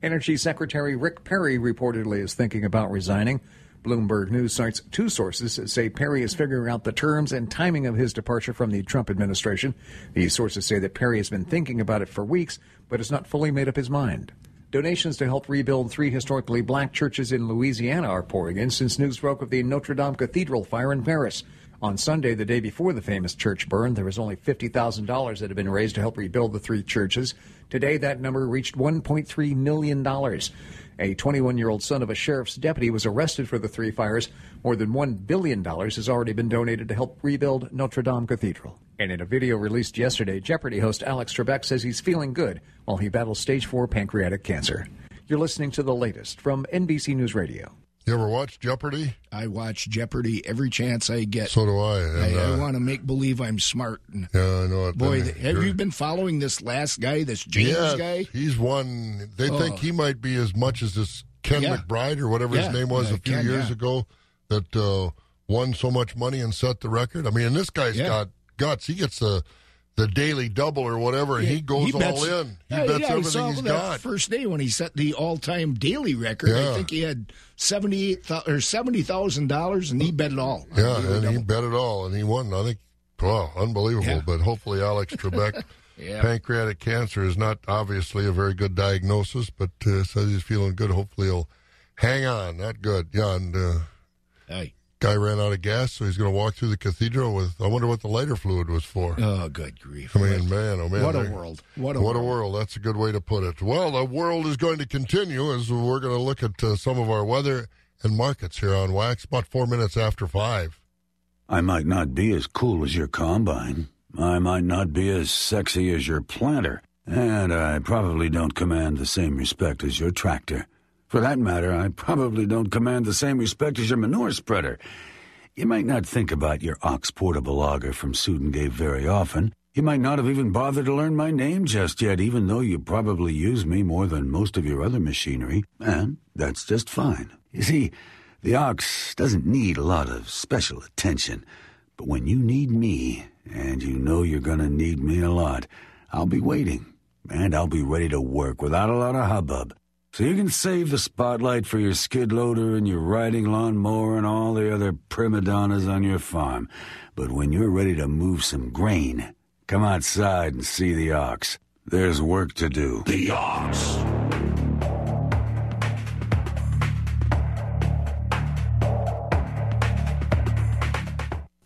Energy Secretary Rick Perry reportedly is thinking about resigning. Bloomberg News cites two sources that say Perry is figuring out the terms and timing of his departure from the Trump administration. These sources say that Perry has been thinking about it for weeks, but has not fully made up his mind. Donations to help rebuild three historically black churches in Louisiana are pouring in since news broke of the Notre Dame Cathedral fire in Paris. On Sunday, the day before the famous church burned, there was only $50,000 that had been raised to help rebuild the three churches. Today, that number reached $1.3 million. A 21 year old son of a sheriff's deputy was arrested for the three fires. More than $1 billion has already been donated to help rebuild Notre Dame Cathedral. And in a video released yesterday, Jeopardy host Alex Trebek says he's feeling good while he battles stage 4 pancreatic cancer. You're listening to the latest from NBC News Radio. You ever watch Jeopardy? I watch Jeopardy every chance I get. So do I. And, I, I uh, want to make believe I'm smart. And Yeah, I know it. boy, And th- have you're- been following this last guy, this James yes, guy? he's one. They Oh. think he might be as much as this Ken Yeah. McBride or whatever Yeah, his name was uh, a few Ken, years yeah. ago that uh, won so much money and set the record. I mean, and this guy's Yeah. got guts. He gets the the daily double or whatever, and he goes bets- all in. He Yeah, bets yeah, everything he's got. First day when he set the all-time daily record, Yeah. I think he had seventy-eight or seventy thousand dollars, and he bet it all. Yeah, and he bet it all, and he won. I think, wow, unbelievable. Yeah. But hopefully, Alex Trebek, Yeah. pancreatic cancer is not obviously a very good diagnosis, but uh, says he's feeling good. Hopefully, he'll hang on. Not good. Yeah, and uh, Hey. Guy ran out of gas, so he's going to walk through the cathedral with. I wonder what the lighter fluid was for. Oh, good grief! I mean, man, oh man, what a they're- world! What a what a world! world. That's a good way to put it. Well, the world is going to continue as we're going to look at uh, some of our weather and markets here on Wax. About four minutes after five. I might not be as cool as your combine. I might not be as sexy as your planter. And I probably don't command the same respect as your tractor. For that matter, I probably don't command the same respect as your manure spreader. You might not think about your ox portable auger from Sudengate very often. You might not have even bothered to learn my name just yet, even though you probably use me more than most of your other machinery. And that's just fine. You see, the ox doesn't need a lot of special attention. But when you need me, and you know you're to need me a lot, I'll be waiting. And I'll be ready to work without a lot of hubbub. So you can save the spotlight for your skid loader and your riding lawnmower and all the other prima donnas on your farm. But when you're ready to move some grain, come outside and see the ox. There's work to do. The ox.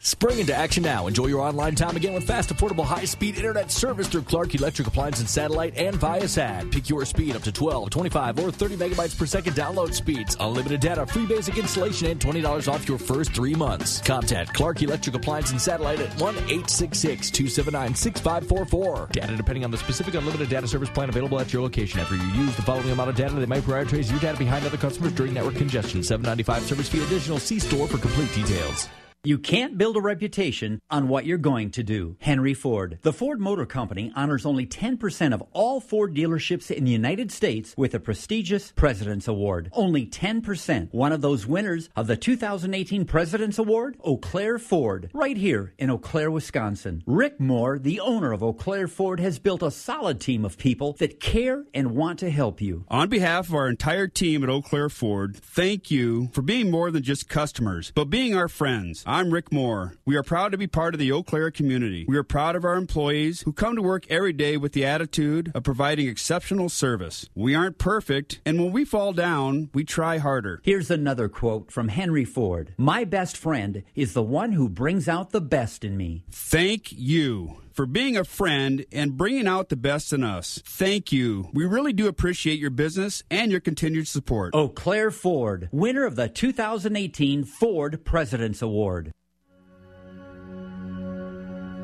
Spring into action now. Enjoy your online time again with fast, affordable, high-speed internet service through Clark Electric Appliance and Satellite and Viasat. Pick your speed up to 12, 25, or 30 megabytes per second download speeds. Unlimited data, free basic installation, and $20 off your first three months. Contact Clark Electric Appliance and Satellite at 1-866-279-6544. Data depending on the specific unlimited data service plan available at your location. After you use the following amount of data, they might prioritize your data behind other customers during network congestion. 795 service fee additional. See store for complete details. You can't build a reputation on what you're going to do. Henry Ford. The Ford Motor Company honors only 10% of all Ford dealerships in the United States with a prestigious President's Award. Only 10%. One of those winners of the 2018 President's Award? Eau Claire Ford, right here in Eau Claire, Wisconsin. Rick Moore, the owner of Eau Claire Ford, has built a solid team of people that care and want to help you. On behalf of our entire team at Eau Claire Ford, thank you for being more than just customers, but being our friends. I'm Rick Moore. We are proud to be part of the Eau Claire community. We are proud of our employees who come to work every day with the attitude of providing exceptional service. We aren't perfect, and when we fall down, we try harder. Here's another quote from Henry Ford My best friend is the one who brings out the best in me. Thank you for being a friend and bringing out the best in us. Thank you. We really do appreciate your business and your continued support. Eau Claire Ford, winner of the 2018 Ford President's Award.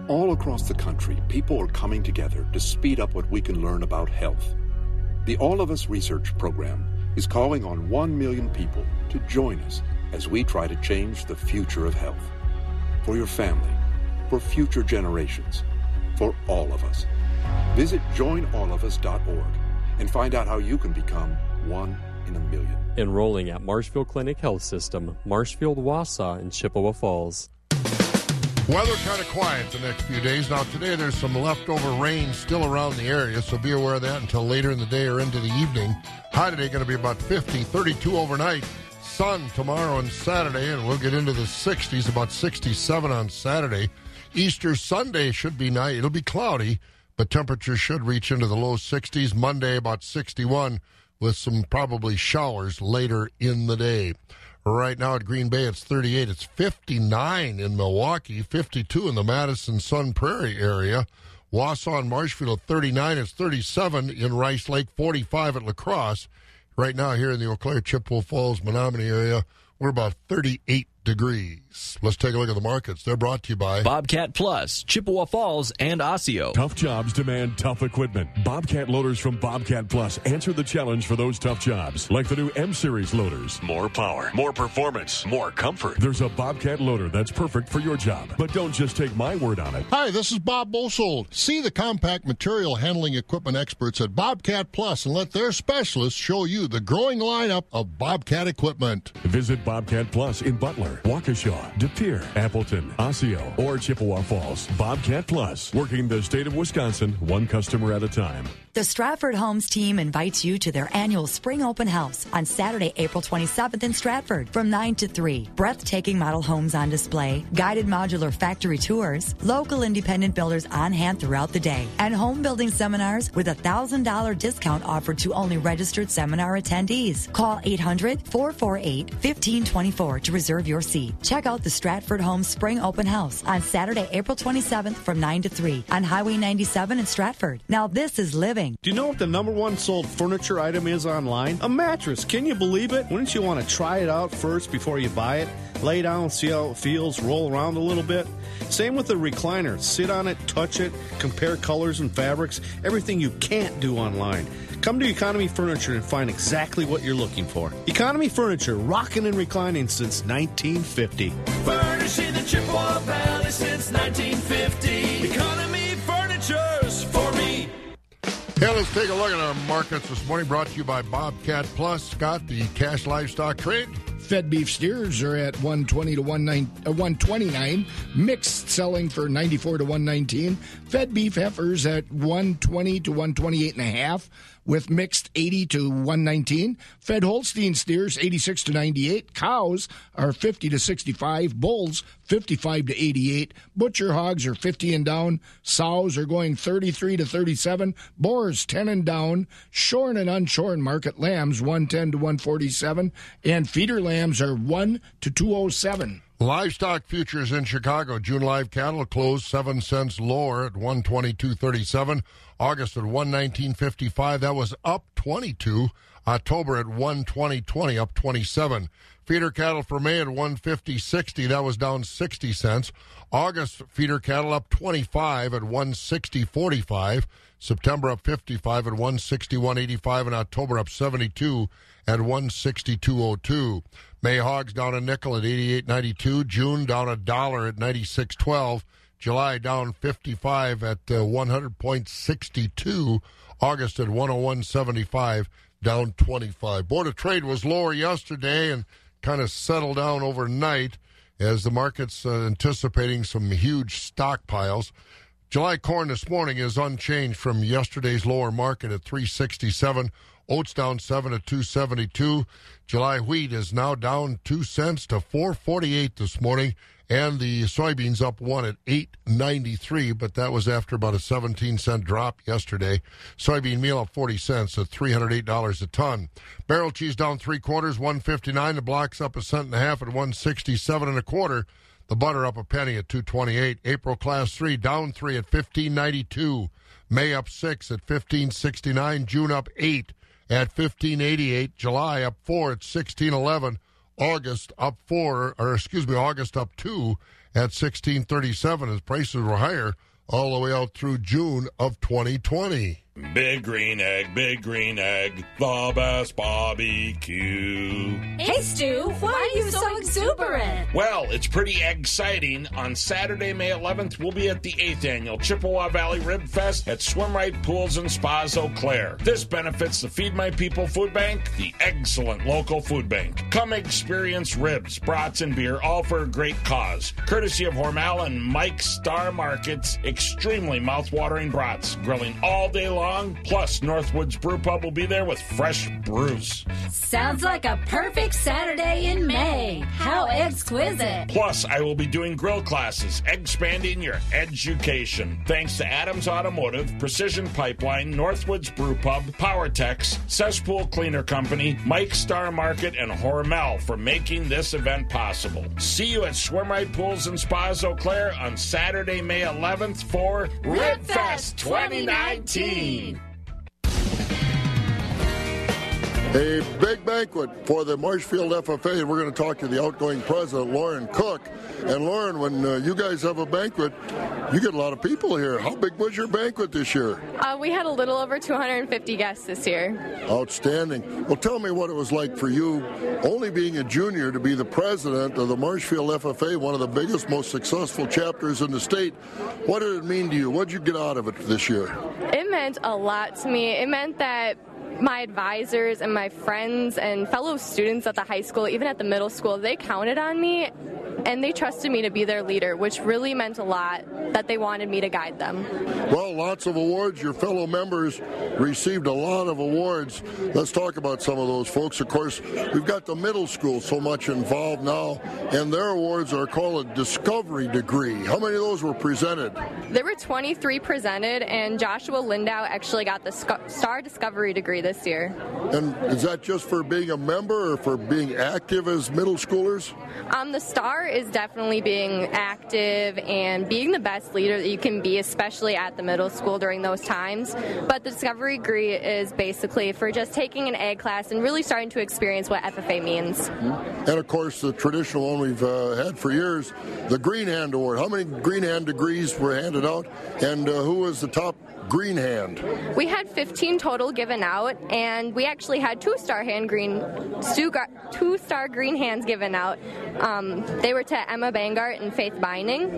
All across the country, people are coming together to speed up what we can learn about health. The All of Us Research Program is calling on 1 million people to join us as we try to change the future of health. For your family, for future generations, for all of us. Visit joinallofus.org and find out how you can become one in a million. Enrolling at Marshfield Clinic Health System, Marshfield, Wausau, and Chippewa Falls. Weather kind of quiet the next few days. Now, today there's some leftover rain still around the area, so be aware of that until later in the day or into the evening. High today going to be about 50, 32 overnight. Sun tomorrow and Saturday, and we'll get into the 60s, about 67 on Saturday. Easter Sunday should be nice. It'll be cloudy, but temperatures should reach into the low 60s. Monday, about 61, with some probably showers later in the day. Right now at Green Bay, it's 38. It's 59 in Milwaukee, 52 in the Madison Sun Prairie area. Wausau and Marshfield at 39. It's 37 in Rice Lake, 45 at La Crosse. Right now, here in the Eau Claire, Chippewa Falls, Menomonie area, we're about 38 degrees. Let's take a look at the markets. They're brought to you by Bobcat Plus, Chippewa Falls, and Osseo. Tough jobs demand tough equipment. Bobcat loaders from Bobcat Plus answer the challenge for those tough jobs, like the new M Series loaders. More power, more performance, more comfort. There's a Bobcat loader that's perfect for your job. But don't just take my word on it. Hi, this is Bob Bosold. See the compact material handling equipment experts at Bobcat Plus and let their specialists show you the growing lineup of Bobcat equipment. Visit Bobcat Plus in Butler, Waukesha, De Pere, Appleton, Osseo, or Chippewa Falls. Bobcat Plus, working the state of Wisconsin one customer at a time. The Stratford Homes team invites you to their annual spring open house on Saturday, April 27th in Stratford from 9 to 3. Breathtaking model homes on display, guided modular factory tours, local independent builders on hand throughout the day, and home building seminars with a $1,000 discount offered to only registered seminar attendees. Call 800 448 1524 to reserve your seat. Check out the Stratford Homes Spring Open House on Saturday, April 27th from 9 to 3 on Highway 97 in Stratford. Now, this is living. Do you know what the number one sold furniture item is online? A mattress. Can you believe it? Wouldn't you want to try it out first before you buy it? Lay down, see how it feels, roll around a little bit. Same with the recliner. Sit on it, touch it, compare colors and fabrics, everything you can't do online. Come to Economy Furniture and find exactly what you're looking for. Economy Furniture, rocking and reclining since 1950. Furnishing the Chippewa Valley since 1950. Economy Furniture's for me. Hey, let's take a look at our markets this morning. Brought to you by Bobcat Plus. Scott, the cash livestock trade. Fed beef steers are at 120 to 129. Uh, Mixed selling for 94 to 119. Fed beef heifers at 120 to 128 and a half with mixed 80 to 119. Fed Holstein steers 86 to 98. Cows are 50 to 65. Bulls 55 to 88. Butcher hogs are 50 and down. Sows are going 33 to 37. Boars 10 and down. Shorn and unshorn market lambs 110 to 147. And feeder lambs are 1 to 207. Livestock futures in Chicago. June live cattle closed seven cents lower at one twenty two thirty seven. August at one nineteen fifty five. That was up twenty two. October at one twenty twenty, up twenty seven. Feeder cattle for May at one fifty sixty. That was down sixty cents. August feeder cattle up twenty five at one sixty forty five. September up 55 at 161.85 and October up 72 at 162.02. May hogs down a nickel at 88.92. June down a dollar at 96.12. July down 55 at uh, 100.62. August at 101.75, down 25. Board of Trade was lower yesterday and kind of settled down overnight as the market's uh, anticipating some huge stockpiles. July corn this morning is unchanged from yesterday's lower market at 367. Oats down 7 to 272. July wheat is now down 2 cents to 448 this morning and the soybeans up 1 at 893, but that was after about a 17 cent drop yesterday. Soybean meal up 40 cents at $308 a ton. Barrel cheese down 3 quarters 159. The blocks up a cent and a half at 167 and a quarter. The butter up a penny at 228. April class 3 down 3 at 1592. May up 6 at 1569. June up 8 at 1588. July up 4 at 1611. August up 4 or excuse me, August up 2 at 1637 as prices were higher all the way out through June of 2020. Big green egg, big green egg, the best barbecue. Hey, Stu, why are you so exuberant? Well, it's pretty exciting. On Saturday, May 11th, we'll be at the 8th annual Chippewa Valley Rib Fest at Swimrite Pools and Spas Eau Claire. This benefits the Feed My People Food Bank, the excellent local food bank. Come experience ribs, brats, and beer, all for a great cause. Courtesy of Hormel and Mike's Star Markets, extremely mouth-watering brats, grilling all day long Plus, Northwoods Brew Pub will be there with fresh brews. Sounds like a perfect Saturday in May. How exquisite. Plus, I will be doing grill classes, expanding your education. Thanks to Adams Automotive, Precision Pipeline, Northwoods Brew Pub, PowerTex, Cesspool Cleaner Company, Mike Star Market, and Hormel for making this event possible. See you at Swimrite Pools and Spas Eau Claire on Saturday, May 11th for Ribfest 2019. Team. A big banquet for the Marshfield FFA, and we're going to talk to the outgoing president, Lauren Cook. And Lauren, when uh, you guys have a banquet, you get a lot of people here. How big was your banquet this year? Uh, we had a little over 250 guests this year. Outstanding. Well, tell me what it was like for you, only being a junior, to be the president of the Marshfield FFA, one of the biggest, most successful chapters in the state. What did it mean to you? What did you get out of it this year? It meant a lot to me. It meant that my advisors and my friends and fellow students at the high school, even at the middle school, they counted on me and they trusted me to be their leader, which really meant a lot that they wanted me to guide them. Well, lots of awards. Your fellow members received a lot of awards. Let's talk about some of those folks. Of course, we've got the middle school so much involved now, and their awards are called a Discovery Degree. How many of those were presented? There were 23 presented, and Joshua Lindau actually got the Star Discovery Degree this year. And is that just for being a member or for being active as middle schoolers? Um, the Star is definitely being active and being the best leader that you can be, especially at the middle school during those times. But the Discovery Degree is basically for just taking an ag class and really starting to experience what FFA means. And of course, the traditional one we've uh, had for years, the Green Hand Award. How many Green Hand degrees were handed out, and uh, who was the top green hand? We had 15 total given out, and we actually had two star hand green, two star green hands given out. Um, they were to Emma Bangart and Faith Binding.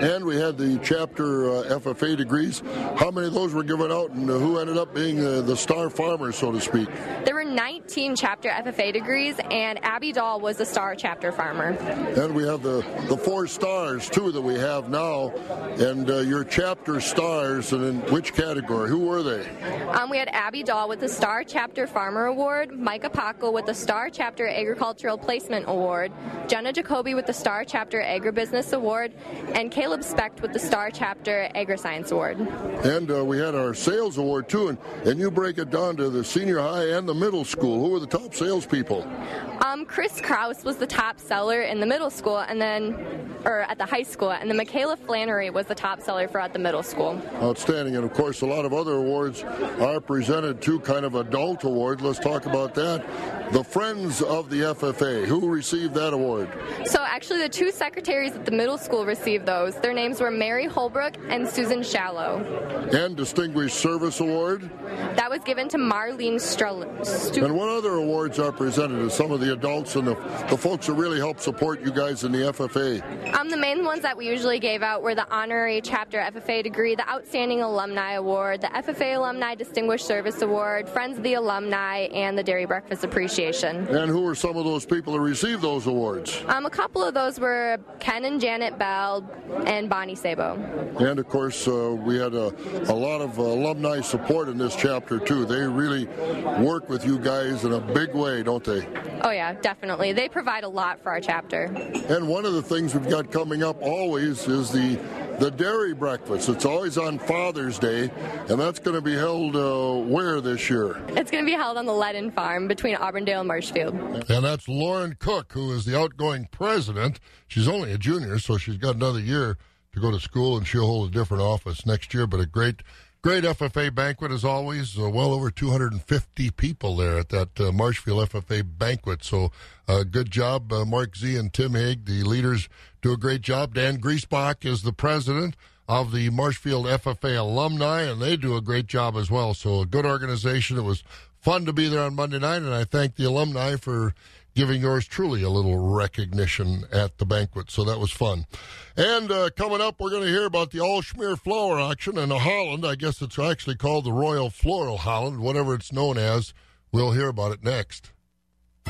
And we had the chapter uh, FFA degrees. How many of those were given out, and uh, who ended up being uh, the star farmer, so to speak? There were 19 chapter FFA degrees, and Abby Dahl was the star chapter farmer. And we have the, the four stars, too, that we have now, and uh, your chapter stars, and in which category? Who were they? Um, we had Abby Dahl with the Star Chapter Farmer Award, Micah Paco with the Star Chapter Agricultural Placement Award, Jenna Jacoby with the Star Chapter Agribusiness Award, and Caleb Specht with the Star Chapter Agriscience Award. And uh, we had our sales award too, and, and you break it down to the senior high and the middle school. Who were the top salespeople? Um, Chris Kraus was the top seller in the middle school, and then, or at the high school, and then Michaela Flannery was the top seller for at the middle school. Outstanding, and of course, a lot of other awards are presented too, kind of adult awards. Let's talk about that. The Friends of the FFA, who received that award? So, actually, the two secretaries at the middle school received those. Their names were Mary Holbrook and Susan Shallow. And Distinguished Service Award? That was given to Marlene Strull. Stu- and what other awards are presented to some of the adults and the, the folks who really help support you guys in the FFA? Um, the main ones that we usually gave out were the Honorary Chapter FFA degree, the Outstanding Alumni Award, the FFA Alumni Distinguished Service Award, Friends of the Alumni, and the Dairy Breakfast Appreciation. And who were some of those people who received those awards? Um, a couple of those were Ken and Janet Bell and Bonnie Sabo. And of course, uh, we had a, a lot of uh, alumni support in this chapter too. They really work with you guys in a big way, don't they? Oh yeah, definitely. They provide a lot for our chapter. And one of the things we've got coming up always is the the dairy breakfast. It's always on Father's Day, and that's going to be held uh, where this year? It's going to be held on the Ledden Farm between Auburndale and Marshfield. And that's Lauren Cook, who is the outgoing president. She's only a junior, so she's got another year to go to school, and she'll hold a different office next year. But a great Great FFA banquet as always. Uh, well over 250 people there at that uh, Marshfield FFA banquet. So uh, good job, uh, Mark Z and Tim Haig. The leaders do a great job. Dan Griesbach is the president of the Marshfield FFA alumni, and they do a great job as well. So a good organization. It was fun to be there on Monday night, and I thank the alumni for giving yours truly a little recognition at the banquet. So that was fun. And uh, coming up, we're going to hear about the Aalsmeer Flower Auction in Holland. I guess it's actually called the Royal Floral Holland, whatever it's known as. We'll hear about it next.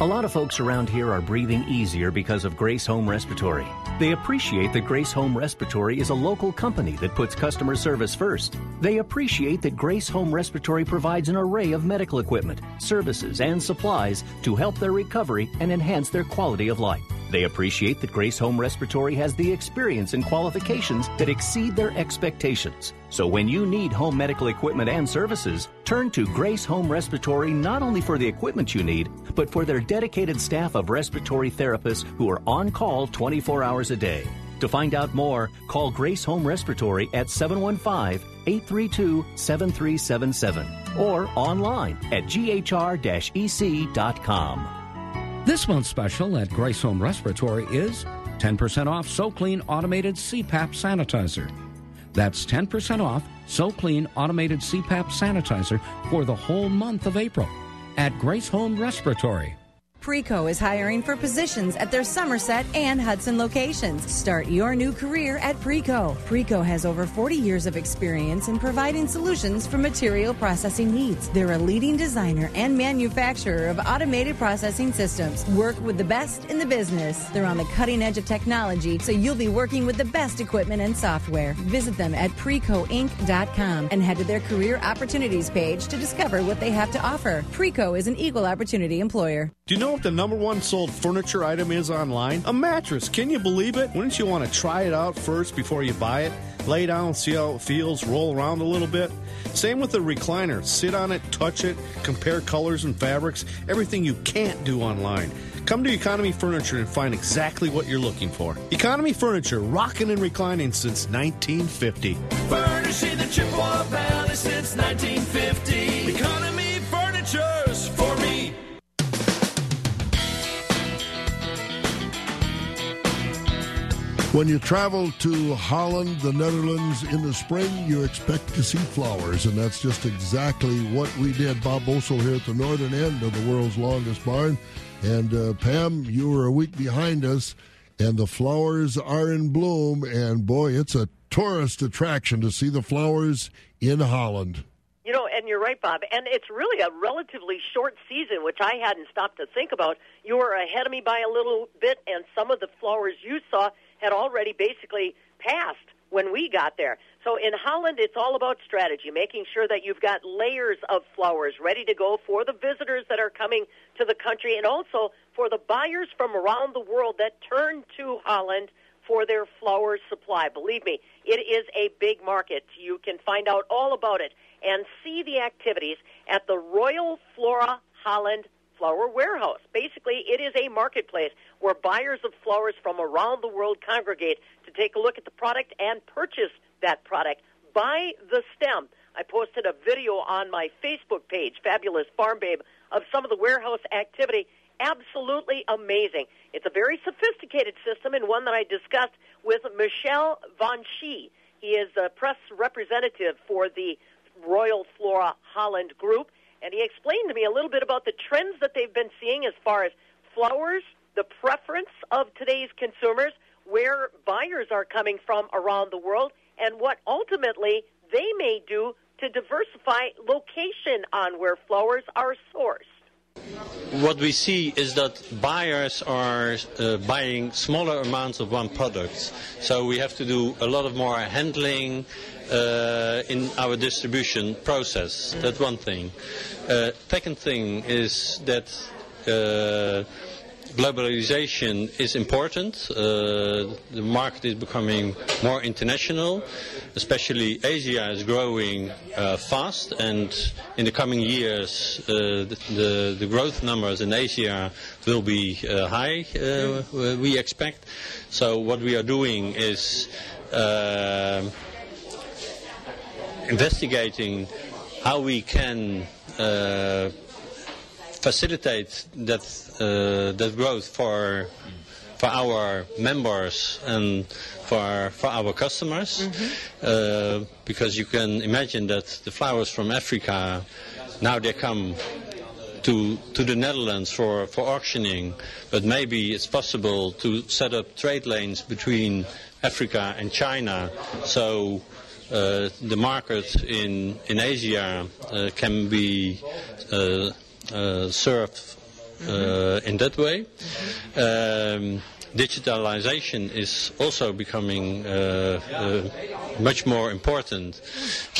A lot of folks around here are breathing easier because of Grace Home Respiratory. They appreciate that Grace Home Respiratory is a local company that puts customer service first. They appreciate that Grace Home Respiratory provides an array of medical equipment, services, and supplies to help their recovery and enhance their quality of life. They appreciate that Grace Home Respiratory has the experience and qualifications that exceed their expectations. So when you need home medical equipment and services, turn to Grace Home Respiratory not only for the equipment you need, but for their dedicated staff of respiratory therapists who are on call 24 hours a day. To find out more, call Grace Home Respiratory at 715 832 7377 or online at ghr ec.com. This month's special at Grace Home Respiratory is 10% off SoClean Automated CPAP Sanitizer. That's 10% off SoClean Automated CPAP Sanitizer for the whole month of April at Grace Home Respiratory. Preco is hiring for positions at their Somerset and Hudson locations. Start your new career at Preco. Preco has over 40 years of experience in providing solutions for material processing needs. They're a leading designer and manufacturer of automated processing systems. Work with the best in the business. They're on the cutting edge of technology, so you'll be working with the best equipment and software. Visit them at precoinc.com and head to their career opportunities page to discover what they have to offer. Preco is an equal opportunity employer. Do you know what the number one sold furniture item is online? A mattress. Can you believe it? Wouldn't you want to try it out first before you buy it? Lay down, see how it feels, roll around a little bit. Same with the recliner. Sit on it, touch it, compare colors and fabrics, everything you can't do online. Come to Economy Furniture and find exactly what you're looking for. Economy Furniture, rocking and reclining since 1950. Furnishing the Chippewa Valley since 1950. Economy Furniture's When you travel to Holland, the Netherlands in the spring, you expect to see flowers, and that's just exactly what we did. Bob Bosold here at the northern end of the world's longest barn. And uh, Pam, you were a week behind us, and the flowers are in bloom. And boy, it's a tourist attraction to see the flowers in Holland. You know, and you're right, Bob. And it's really a relatively short season, which I hadn't stopped to think about. You were ahead of me by a little bit, and some of the flowers you saw had already basically passed when we got there. So in Holland, it's all about strategy, making sure that you've got layers of flowers ready to go for the visitors that are coming to the country and also for the buyers from around the world that turn to Holland for their flower supply. Believe me, it is a big market. You can find out all about it and see the activities at the Royal Flora Holland Flower Warehouse. Basically, it is a marketplace where buyers of flowers from around the world congregate to take a look at the product and purchase that product. by the stem. I posted a video on my Facebook page, Fabulous Farm Babe, of some of the warehouse activity. Absolutely amazing. It's a very sophisticated system and one that I discussed with Michel van Schie. He is the press representative for the Royal Flora Holland Group, and he explained to me a little bit about the trends that they've been seeing as far as flowers, the preference of today's consumers, where buyers are coming from around the world, and what ultimately they may do to diversify location on where flowers are sourced. What we see is that buyers are uh, buying smaller amounts of one product. So we have to do a lot of more handling in our distribution process. That's one thing. Uh, second thing is that uh, globalization is important. Uh, the market is becoming more international. Especially Asia is growing uh, fast, and in the coming years, uh, the, the, growth numbers in Asia will be uh, high. uh, we expect. So what we are doing is uh, investigating how we can uh, facilitate that uh, that growth for for our members and for for our customers. Uh, because you can imagine that the flowers from Africa now they come to to the Netherlands for, for auctioning. But maybe it's possible to set up trade lanes between Africa and China. So the market in in Asia uh, can be uh, uh, served uh, in that way. Um, digitalization is also becoming uh, uh, much more important.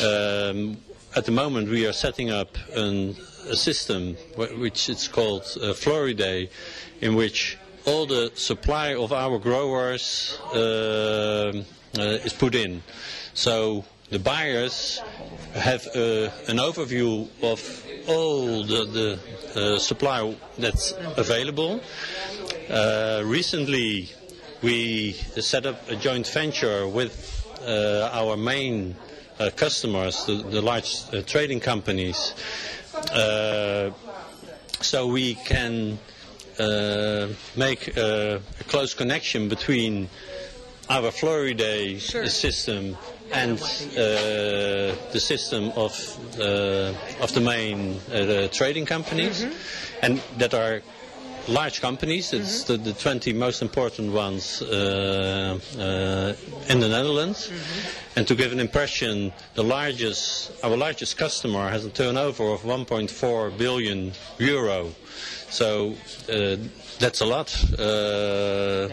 Um, at the moment, we are setting up an, a system wh- which it's called uh, Floriday, in which all the supply of our growers uh, uh, is put in. So the buyers have uh, an overview of all the, the uh, supply that's available. Uh, recently, we set up a joint venture with uh, our main uh, customers, the, the large uh, trading companies, uh, so we can uh, make a, a close connection between our Floriday system and uh, the system of uh, of the main uh, the trading companies, and that are large companies. It's the, the 20 most important ones uh, uh, in the Netherlands. And to give an impression, the largest, our largest customer has a turnover of 1.4 billion euro. So uh, that's a lot. Uh,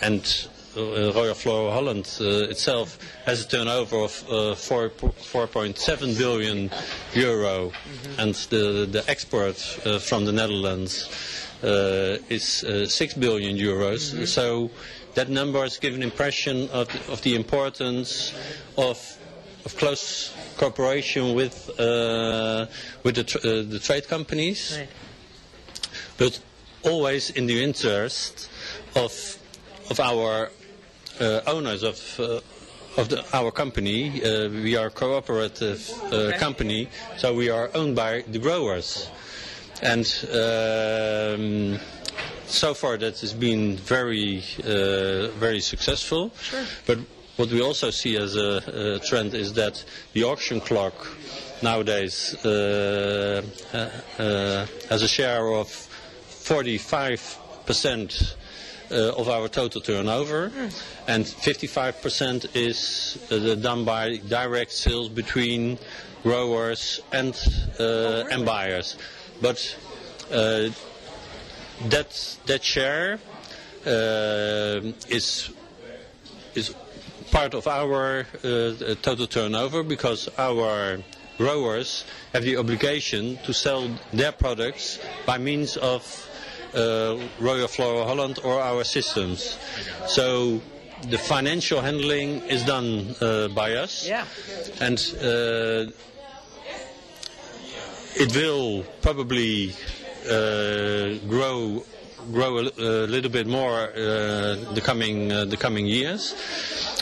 and Royal Flora Holland uh, itself has a turnover of uh, 4, 4.7 billion euro, and the, the export uh, from the Netherlands uh, is uh, 6 billion euros. So that number has given impression of, of the importance of, of close cooperation with, uh, with the, tr- uh, the trade companies, but always in the interest of, of our uh, owners of, uh, of the, our company. Uh, we are a cooperative uh, company, so we are owned by the growers. And um, so far that has been very, uh, very successful. But what we also see as a, a trend is that the auction clock nowadays uh, uh, uh, has a share of 45% uh, of our total turnover, and 55% is uh, done by direct sales between growers and uh, and buyers. But uh, that that share uh, is is part of our uh, total turnover because our growers have the obligation to sell their products by means of uh, Royal Flora Holland or our systems. So the financial handling is done uh, by us. Yeah. And uh, it will probably uh, grow grow a, a little bit more uh, the coming uh, the coming years.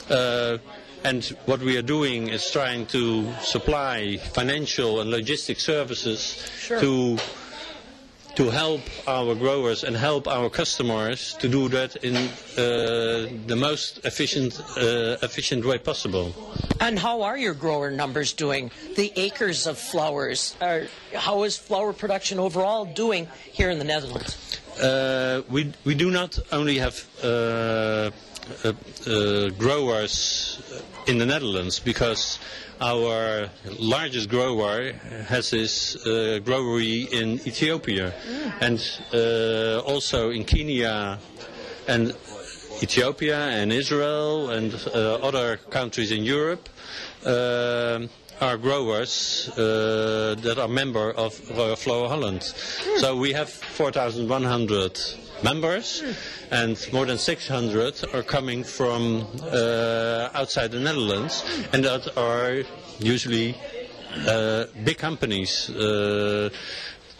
Uh, and what we are doing is trying to supply financial and logistic services Sure. to to help our growers and help our customers to do that in uh, the most efficient uh, efficient way possible. And how are your grower numbers doing? The acres of flowers. Are, how is flower production overall doing here in the Netherlands? Uh, we we do not only have uh, growers in the Netherlands because our largest grower has his uh, growery in Ethiopia and uh, also in Kenya and Ethiopia and Israel and uh, other countries in Europe. are growers uh, that are member of Royal Flora Holland. So we have 4,100 members, and more than 600 are coming from uh, outside the Netherlands, and that are usually uh, big companies. Uh,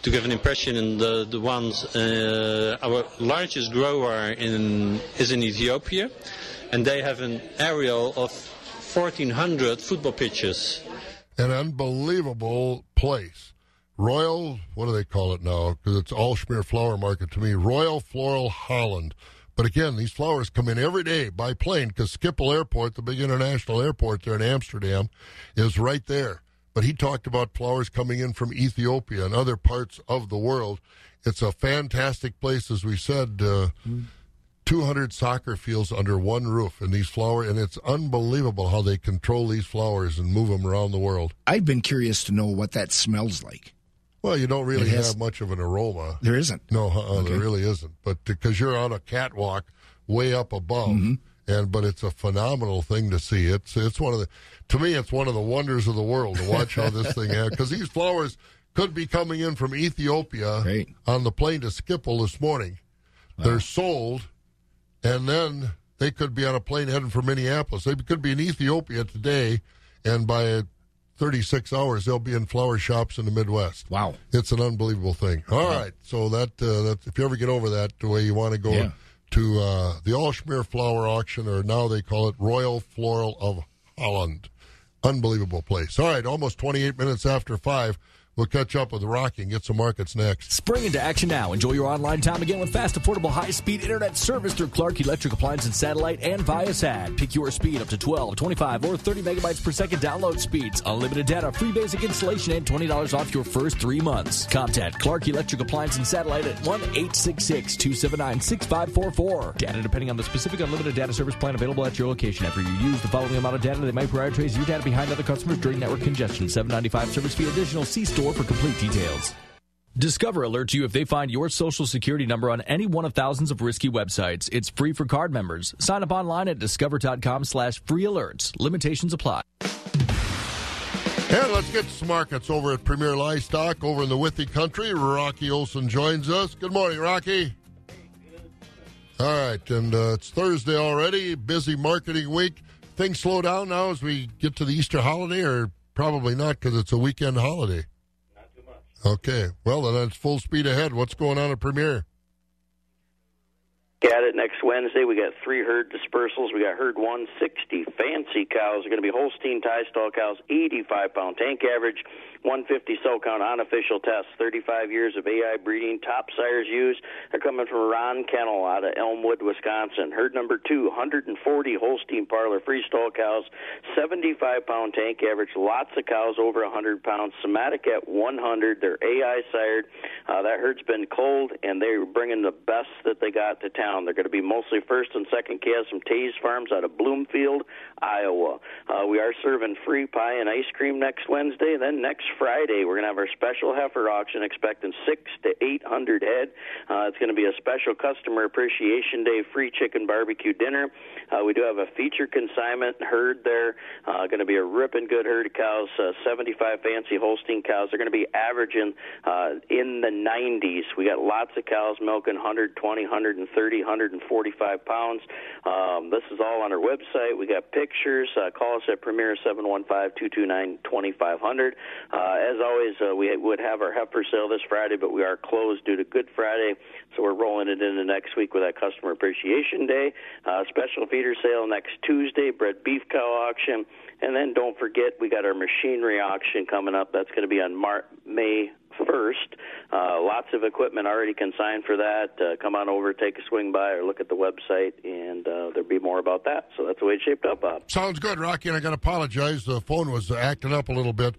to give an impression, the the ones uh, our largest grower in is in Ethiopia, and they have an area of 1,400 football pitches. An unbelievable place. Royal, what do they call it now? Because it's Aalsmeer Flower Market to me. Royal Floral Holland. But again, these flowers come in every day by plane because Schiphol Airport, the big international airport there in Amsterdam, is right there. But he talked about flowers coming in from Ethiopia and other parts of the world. It's a fantastic place, as we said. Uh, 200 soccer fields under one roof and these flower and it's unbelievable how they control these flowers and move them around the world I've been curious to know what that smells like. Well, you don't really has- have much of an aroma. There isn't. No, uh, Okay. there really isn't. But because you're on a catwalk way up above, Mm-hmm. and but it's a phenomenal thing to see. It's it's one of the to me it's one of the wonders of the world to watch how this thing happens. because these flowers could be coming in from Ethiopia on the plane to Schiphol this morning. They're sold, and then they could be on a plane heading for Minneapolis. They could be in Ethiopia today, and by 36 hours they'll be in flower shops in the Midwest. Wow, it's an unbelievable thing. All right, so that uh, that if you ever get over that, the way you want to go Yeah. to uh, the Aalsmeer Flower Auction, or now they call it Royal Floral of Holland. Unbelievable place. All right, almost 28 minutes after five. We'll catch up with Rocky and get some markets next. Spring into action now. Enjoy your online time again with fast, affordable, high-speed internet service through Clark Electric Appliance and Satellite and Viasat. Pick your speed up to 12, 25, or 30 megabytes per second download speeds. Unlimited data, free basic installation, and $20 off your first three months. Contact Clark Electric Appliance and Satellite at 1-866-279-6544. Data depending on the specific unlimited data service plan available at your location. After you use the following amount of data, they might prioritize your data behind other customers during network congestion. 795 service fee additional. See store for complete details. Discover alerts you if they find your social security number on any one of thousands of risky websites. It's free for card members. Sign up online at discover.com slash free alerts. Limitations apply. And let's get to some markets over at Premier Livestock over in the Withee country. Rocky Olson joins us. Good morning, Rocky. All right, and uh, it's Thursday already. Busy marketing week. Things slow down now as we get to the Easter holiday, or probably not because it's a weekend holiday. Okay, well then it's full speed ahead. What's going on at Premier? Got it next Wednesday. We got three herd dispersals. We got herd 160 fancy cows. They're going to be Holstein tie stall cows, 85 pound tank average, 150 cell count unofficial tests, 35 years of AI breeding. Top sires used. They're coming from Ron Kennel out of Elmwood, Wisconsin. Herd number two, 140 Holstein parlor freestall cows, 75 pound tank average. Lots of cows over 100 pounds. Somatic at 100. They're AI sired. Uh, that herd's been cold, and they're bringing the best that they got to town. They're going to be mostly first and second calves from Taze Farms out of Bloomfield, Iowa. Uh, we are serving free pie and ice cream next Wednesday. Then next Friday, we're going to have our special heifer auction, expecting six to eight hundred head. Uh, it's going to be a special customer appreciation day, free chicken barbecue dinner. Uh, we do have a feature consignment herd there. Uh, going to be a ripping good herd of cows, uh, 75 fancy Holstein cows. They're going to be averaging uh, in the 90s. We got lots of cows milking 120, 130, 145 pounds. Um, this is all on our website. We got pictures. Uh, call us at Premier 715-229-2500. Uh, as always, uh, we would have our heifer sale this Friday, but we are closed due to Good Friday, so we're rolling it into next week with that Customer Appreciation Day. Uh, special feeder sale next Tuesday, bred beef cow auction, and then don't forget we got our machinery auction coming up. That's going to be on Mar- May 1st. Uh, lots of equipment already consigned for that. Uh, come on over, take a swing by, or look at the website, and uh, there'll be more about that. So that's the way it's shaped up, Bob. Sounds good, Rocky. And I got to apologize. The phone was acting up a little bit.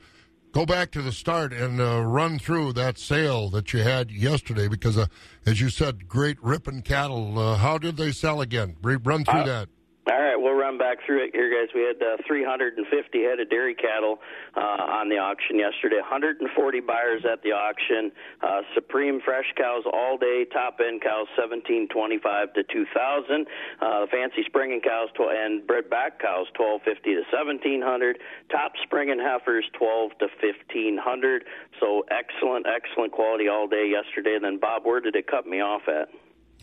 Go back to the start and uh, run through that sale that you had yesterday because, uh, as you said, great ripping cattle. Uh, how did they sell again? Re- Run through that. All right, we'll run back through it here, guys. We had uh, 350 head of dairy cattle uh, on the auction yesterday. 140 buyers at the auction. Uh, Supreme fresh cows all day. Top end cows 1725 to 2000. Uh, fancy springing cows tw- and bred back cows 1250 to 1700. Top springing heifers 12 to 1500. So excellent, excellent quality all day yesterday. And then Bob, where did it cut me off at?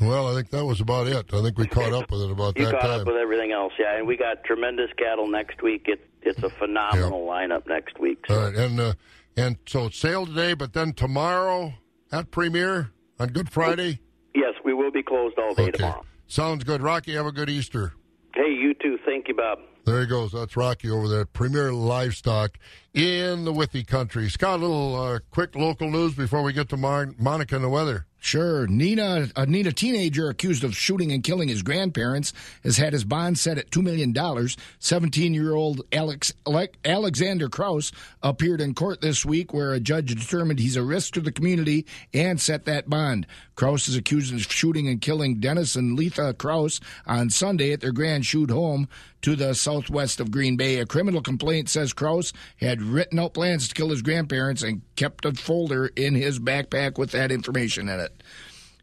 Well, I think that was about it. I think we caught up with it about You that caught time. up with everything else, yeah. And we got tremendous cattle next week. It, it's a phenomenal lineup next week. All right, and uh, and so it's sale today, but then tomorrow at Premier on Good Friday. Yes, we will be closed all day Okay. tomorrow. Sounds good, Rocky. Have a good Easter. Hey, you too. Thank you, Bob. There he goes. That's Rocky over there Premier Livestock in the Withee country. Scott, a little uh, quick local news before we get to Mar- Monica and the weather. Sure. Neenah, a Neenah teenager accused of shooting and killing his grandparents has had his bond set at $2 million. 17 year old Alex, Alexander Kraus appeared in court this week where a judge determined he's a risk to the community and set that bond. Kraus is accused of shooting and killing Dennis and Letha Kraus on Sunday at their Grand Chute home. To the southwest of Green Bay. A criminal complaint says Kraus had written out plans to kill his grandparents and kept a folder in his backpack with that information in it.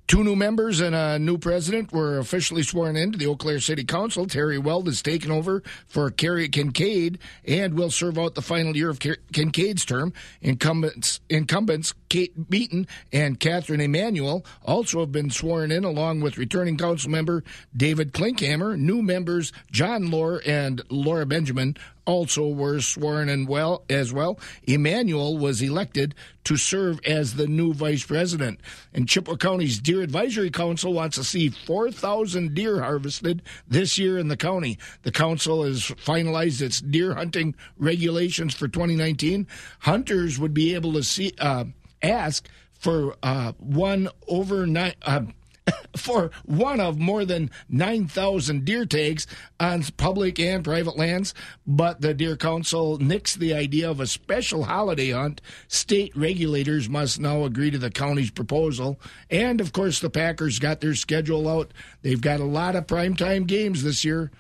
Two new members and a new president were officially sworn in to the Eau Claire City Council. Terry Weld has taken over for Kerry Kincaid and will serve out the final year of Kincaid's term. Incumbents, incumbents Kate Beaton and Catherine Emmanuelle also have been sworn in, along with returning council member David Klinkhammer. New members John Lohr and Laura Benjamin also were sworn in well as well. Emmanuelle was elected to serve as the new vice president. And Chippewa County's Deer Advisory Council wants to see 4,000 deer harvested this year in the county. The council has finalized its deer hunting regulations for 2019. Hunters would be able to see uh, ask for uh, one over nine. Uh, for one of more than 9,000 deer tags on public and private lands, but the Deer Council nixed the idea of a special holiday hunt. State regulators must now agree to the county's proposal. And of course, the Packers got their schedule out. They've got a lot of primetime games this year.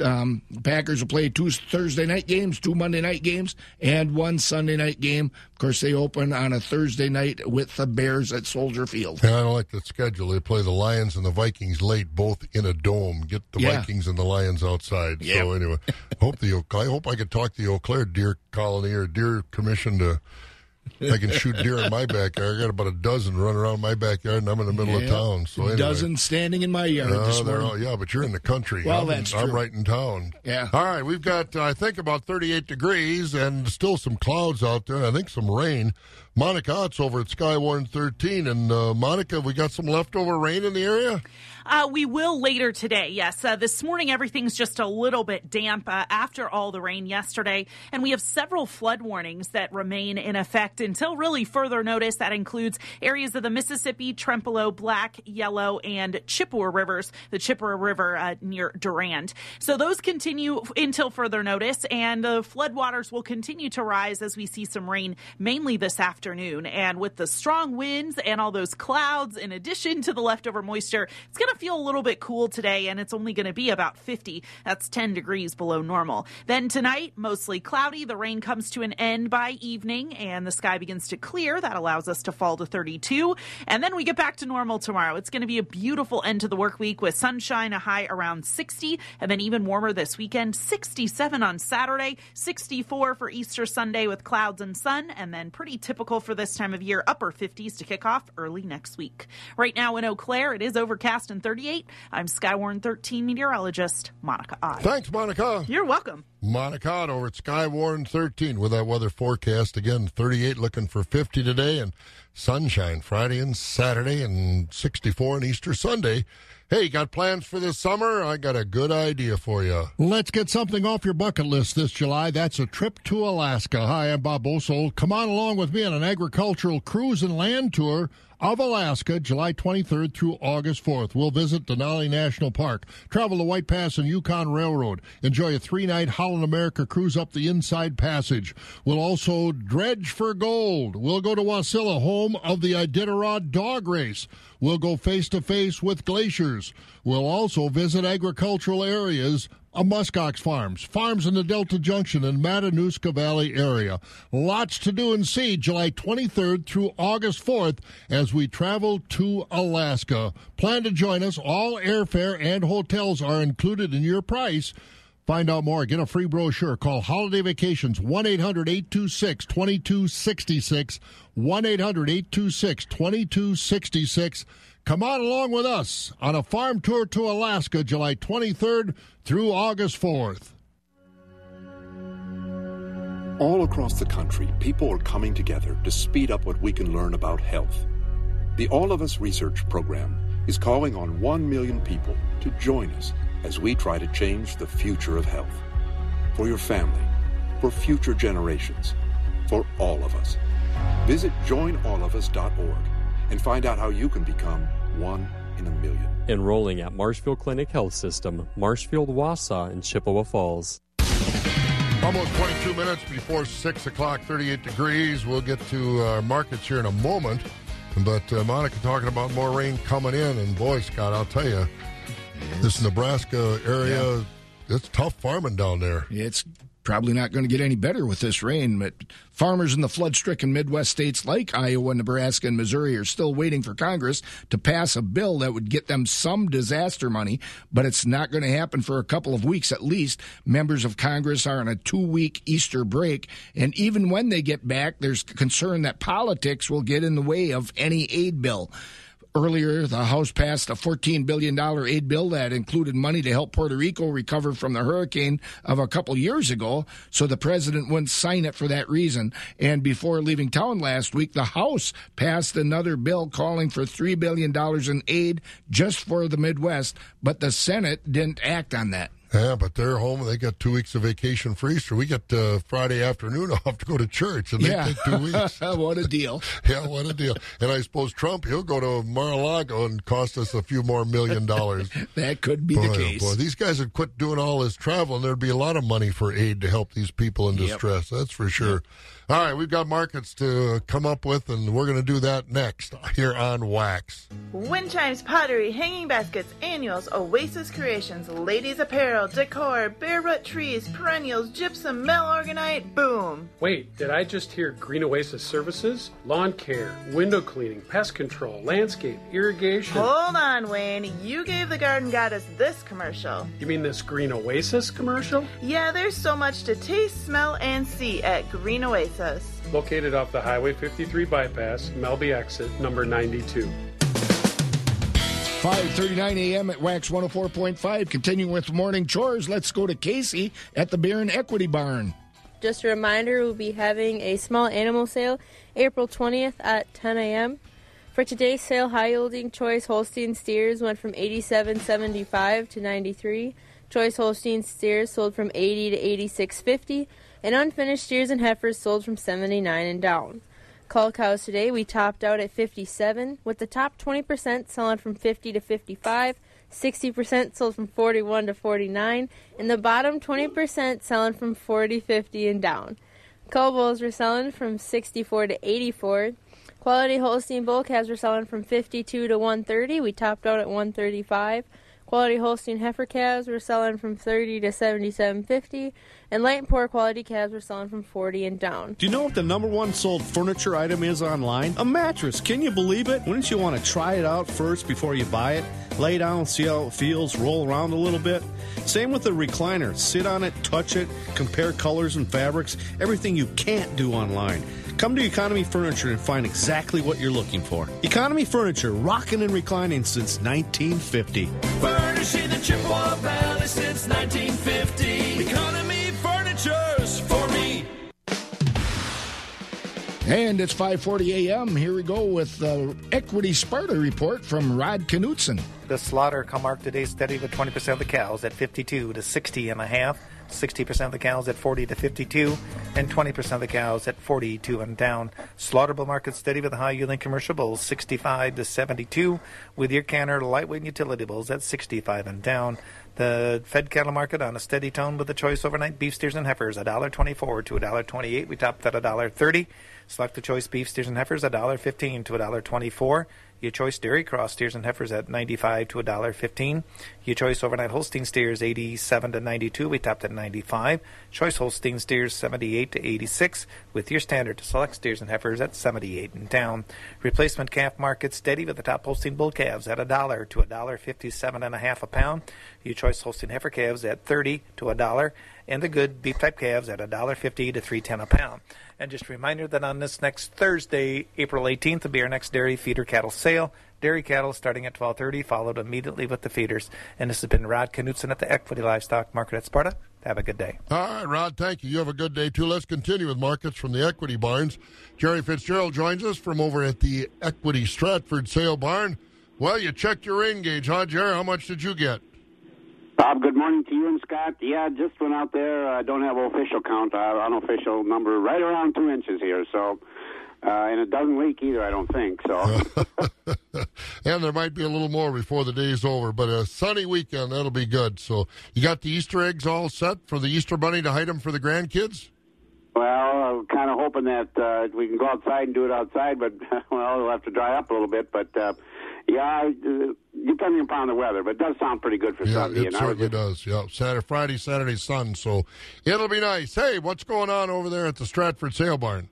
Um, Packers will play two Thursday night games, two Monday night games, and one Sunday night game. Of course, they open on a Thursday night with the Bears at Soldier Field. And I don't like the schedule. They play the Lions and the Vikings late, both in a dome. Get the yeah. Vikings and the Lions outside. Yep. So anyway, hope the I hope I could talk to the Eau Claire Deer Colony or Deer Commission to I can shoot deer in my backyard. I got about a dozen running around my backyard, and I'm in the middle of town. So anyway. dozen standing in my yard uh, this morning. All, yeah, but you're in the country. well, I'm, that's I'm right in town. Yeah. All right, we've got uh, I think about 38 degrees and still some clouds out there. I think some rain. Monica Ott's over at Skywarn 13, and uh, Monica, we got some leftover rain in the area. Uh, we will later today, yes. Uh, this morning, everything's just a little bit damp uh, after all the rain yesterday. And we have several flood warnings that remain in effect until really further notice. That includes areas of the Mississippi, Trempealeau, Black, Yellow, and Chippewa rivers, the Chippewa River uh, near Durand. So those continue until further notice, and the floodwaters will continue to rise as we see some rain, mainly this afternoon. And with the strong winds and all those clouds, in addition to the leftover moisture, it's going to feel a little bit cool today, and it's only going to be about 50. That's 10 degrees below normal. Then tonight, mostly cloudy. The rain comes to an end by evening, and the sky begins to clear. That allows us to fall to 32. And then we get back to normal tomorrow. It's going to be a beautiful end to the work week with sunshine, a high around 60, and then even warmer this weekend 67 on Saturday, 64 for Easter Sunday with clouds and sun, and then pretty typical for this time of year, upper 50s to kick off early next week. Right now in Eau Claire, it is overcast and 38. I'm Skywarn 13 meteorologist Monica Ott. Thanks, Monica. You're welcome. Monica Ott over at Skywarn 13 with that weather forecast. Again, 38 looking for 50 today and sunshine Friday and Saturday and 64 on Easter Sunday. Hey, got plans for this summer? I got a good idea for you. Let's get something off your bucket list this July. That's a trip to Alaska. Hi, I'm Bob Bosold. Come on along with me on an agricultural cruise and land tour of Alaska, July 23rd through August 4th. We'll visit Denali National Park, travel the White Pass and Yukon Railroad, enjoy a three night Holland America cruise up the Inside Passage. We'll also dredge for gold. We'll go to Wasilla, home of the Iditarod Dog Race. We'll go face to face with glaciers. We'll also visit agricultural areas of muskox farms, farms in the Delta Junction and Matanuska Valley area. Lots to do and see July 23rd through August 4th as we travel to Alaska. Plan to join us. All airfare and hotels are included in your price. Find out more. Get a free brochure. Call Holiday Vacations 1 800 826 2266. 1 800 826 2266. Come on along with us on a farm tour to Alaska July 23rd through August 4th. All across the country, people are coming together to speed up what we can learn about health. The All of Us Research Program is calling on 1 million people to join us as we try to change the future of health. For your family, for future generations, for all of us. Visit joinallofus.org and find out how you can become one in a million. Enrolling at Marshfield Clinic Health System, Marshfield, Wausau, and Chippewa Falls. Almost 22 minutes before 6 o'clock, 38 degrees. We'll get to our markets here in a moment. But uh, Monica talking about more rain coming in. And boy, Scott, I'll tell you, this Nebraska area, Yeah. it's tough farming down there. It's probably not going to get any better with this rain, but farmers in the flood stricken Midwest states like Iowa, Nebraska, and Missouri are still waiting for Congress to pass a bill that would get them some disaster money, but it's not going to happen for a couple of weeks at least. Members of Congress are on a two week Easter break, and even when they get back, there's concern that politics will get in the way of any aid bill. Earlier, the House passed a $14 billion aid bill that included money to help Puerto Rico recover from the hurricane of a couple years ago, so the president wouldn't sign it for that reason. And before leaving town last week, the House passed another bill calling for $3 billion in aid just for the Midwest, but the Senate didn't act on that. Yeah, but they're home. They got two weeks of vacation for Easter. We get uh, Friday afternoon off to go to church, and they Yeah. take two weeks. what a deal! Yeah, what a deal. And I suppose Trump he'll go to Mar-a-Lago and cost us a few more million dollars. that could be boy, the oh case. boy, these guys would quit doing all this travel, and there'd be a lot of money for aid to help these people in Yep. distress. That's for sure. All right, we've got markets to come up with, and we're going to do that next here on Wax. Wind chimes, pottery, hanging baskets, annuals, Oasis Creations, ladies apparel, decor, bare root trees, perennials, gypsum, organite, boom. Wait, did I just hear Green Oasis Services? Lawn care, window cleaning, pest control, landscape, irrigation. Hold on, Wayne. You gave the garden goddess this commercial. You mean this Green Oasis commercial? Yeah, there's so much to taste, smell, and see at Green Oasis. Located off the Highway 53 bypass, Melby exit number 92. 5:39 a.m. at Wax 104.5. Continuing with morning chores, let's go to Casey at the Beer and Equity Barn. Just a reminder, we'll be having a small animal sale April 20th at 10 a.m. For today's sale, high yielding choice Holstein steers went from 87.75 to 93. Choice Holstein steers sold from 80 to 86.50, and unfinished steers and heifers sold from 79 and down. Call cows today, we topped out at 57, with the top 20% selling from 50 to 55, 60% sold from 41 to 49, and the bottom 20% selling from 40, 50, and down. Cull bulls were selling from 64 to 84. Quality Holstein bull calves were selling from 52 to 130. We topped out at 135. Quality Holstein heifer calves were selling from 30 to 77.50, and light and poor quality calves were selling from 40 and down. Do you know what the number one sold furniture item is online? A mattress. Can you believe it? Wouldn't you want to try it out first before you buy it? Lay down, see how it feels, roll around a little bit. Same with the recliner. Sit on it, touch it, compare colors and fabrics, everything you can't do online. Come to Economy Furniture and find exactly what you're looking for. Economy Furniture, rocking and reclining since 1950. Furnishing the Chippewa Valley since 1950. Economy Furniture's for me. And it's 5:40 a.m. Here we go with the Equity Sparta report from Rod Knutson. The slaughter come mark today steady with 20% of the cows at 52 to 60 and a half, 60% of the cows at 40 to 52, and 20% of the cows at 42 and down. Slaughterable market steady with the high yielding commercial bulls 65 to 72, with your canner lightweight utility bulls at 65 and down. The fed cattle market on a steady tone with the choice overnight beef steers and heifers $1.24 to $1.28. We topped at $1.30. Select the choice beef steers and heifers $1.15 to $1.24. Your choice dairy cross steers and heifers at 95 to $1.15. Your choice overnight Holstein steers 87 to 92. We topped at 95. Choice Holstein steers 78 to 86 with your standard to select steers and heifers at 78 and down. Replacement calf market steady with the top Holstein bull calves at a dollar to a dollar 57 and a half a pound. Your choice Holstein heifer calves at 30 to a dollar and the good beef type calves at a dollar 50 to 310 a pound. And just a reminder that on this next Thursday, April 18th, will be our next dairy feeder cattle sale. Dairy cattle starting at 12:30, followed immediately with the feeders. And this has been Rod Knutson at the Equity Livestock Market at Sparta. Have a good day. All right, Rod, thank you. You have a good day, too. Let's continue with markets from the equity barns. Jerry Fitzgerald joins us from over at the Equity Stratford Sale Barn. Well, you checked your rain gauge, huh, Jerry? How much did you get? Bob, good morning to you and Scott. Yeah, just went out there. I don't have official count. I have unofficial number right around two inches here. So, uh, and it doesn't leak either. I don't think so. and there might be a little more before the day's over, but a sunny weekend, that'll be good. So, you got the Easter eggs all set for the Easter Bunny to hide them for the grandkids? well, I'm kind of hoping that uh, we can go outside and do it outside, but well, it'll have to dry up a little bit. But uh, Yeah, uh, depending upon the weather, but it does sound pretty good for Yeah, Sunday. it and I would certainly does. Yeah, Saturday, Friday, Saturday, sun. So it'll be nice. Hey, what's going on over there at the Stratford Sale Barn?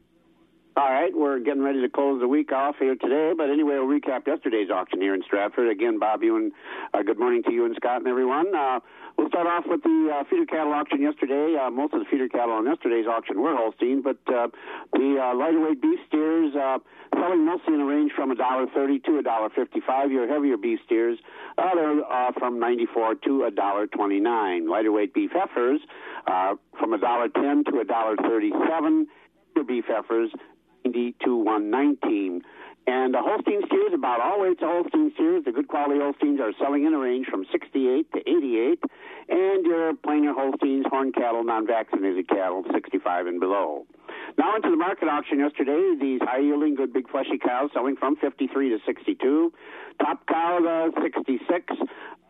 All right, we're getting ready to close the week off here today, but anyway, we'll recap yesterday's auction here in Stratford. Again, Bob, you and uh, good morning to you and Scott and everyone. Uh, we'll start off with the uh, feeder cattle auction yesterday. Uh, most of the feeder cattle on yesterday's auction were Holstein, but uh, the uh, lighter weight beef steers uh, selling mostly in a range from a dollar thirty to a dollar fifty-five. Your heavier beef steers, uh, they're uh, from ninety-four to a dollar twenty-nine. Lighter weight beef heifers uh, from a dollar ten to a dollar thirty-seven. Beef heifers 90 to 119. And the Holstein steers, about all weights of Holstein steers, the good quality Holsteins are selling in a range from 68 to 88. And your plainer Holsteins, horn cattle, non-vaccinated cattle, 65 and below. Now into the market auction yesterday, these high-yielding, good big fleshy cows selling from 53 to 62. Top cow, uh, 66.